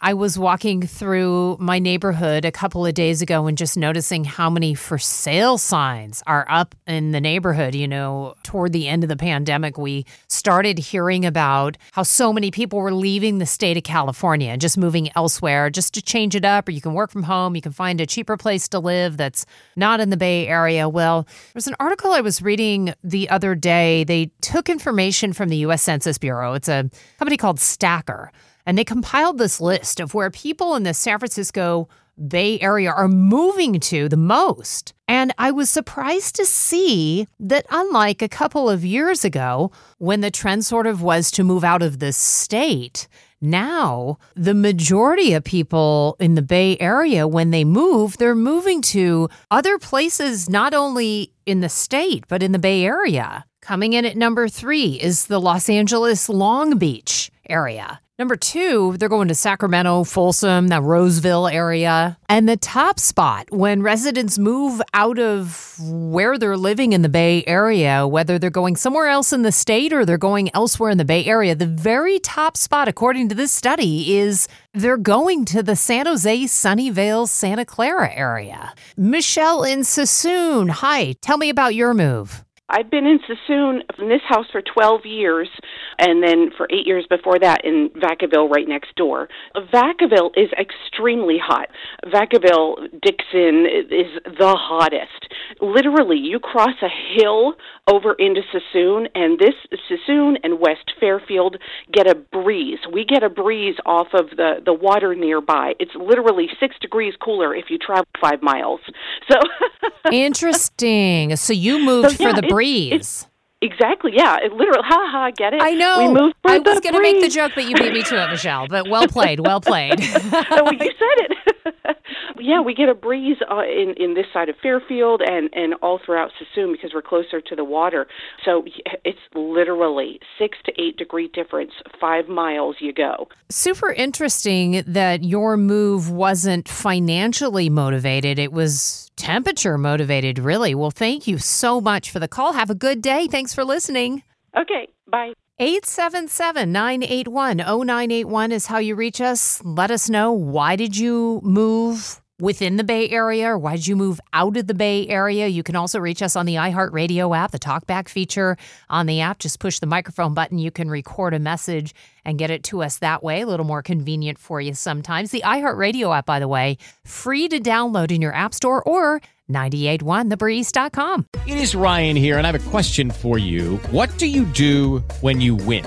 I was walking through my neighborhood a couple of days ago and just noticing how many for sale signs are up in the neighborhood. You know, toward the end of the pandemic, we started hearing about how so many people were leaving the state of California and just moving elsewhere just to change it up, or you can work from home, you can find a cheaper place to live that's not in the Bay Area. Well, there's an article I was reading the other day. They took information from the US Census Bureau, it's a company called Stacker. And they compiled this list of where people in the San Francisco Bay Area are moving to the most. And I was surprised to see that, unlike a couple of years ago, when the trend sort of was to move out of the state, now the majority of people in the Bay Area, when they move, they're moving to other places, not only in the state, but in the Bay Area. Coming in at number three is the Los Angeles Long Beach area. Number two, they're going to Sacramento, Folsom, that Roseville area. And the top spot when residents move out of where they're living in the Bay Area, whether they're going somewhere else in the state or they're going elsewhere in the Bay Area, the very top spot, according to this study, is they're going to the San Jose, Sunnyvale, Santa Clara area. Michelle in Suisun, hi, tell me about your move. I've been in Suisun in this house for 12 years, and then for eight years before that in Vacaville, right next door. Vacaville is extremely hot. Vacaville, Dixon is the hottest. Literally, you cross a hill over into Suisun, and this Suisun and West Fairfield get a breeze. We get a breeze off of the the water nearby. It's literally six degrees cooler if you travel five miles. So interesting. So you moved So, yeah, for the breeze. it's- Exactly. Yeah. It literally. Ha ha. Get it? I know. We moved I the was going to make the joke, but you beat me to it, Michelle. But well played. Well played. you said it. yeah, we get a breeze uh, in in this side of Fairfield and and all throughout Suisun because we're closer to the water. So it's literally six to eight degree difference. Five miles you go. Super interesting that your move wasn't financially motivated. It was temperature motivated, really. Well, thank you so much for the call. Have a good day. Thanks for listening. Okay. Bye. 877 981 0981 is how you reach us. Let us know why did you move within the Bay Area or why did you move out of the Bay Area? You can also reach us on the iHeartRadio app, the talkback feature on the app. Just push the microphone button. You can record a message and get it to us that way. A little more convenient for you sometimes. The iHeartRadio app, by the way, free to download in your app store or 981thebreeze.com. It is Ryan here, and I have a question for you. What do you do when you win?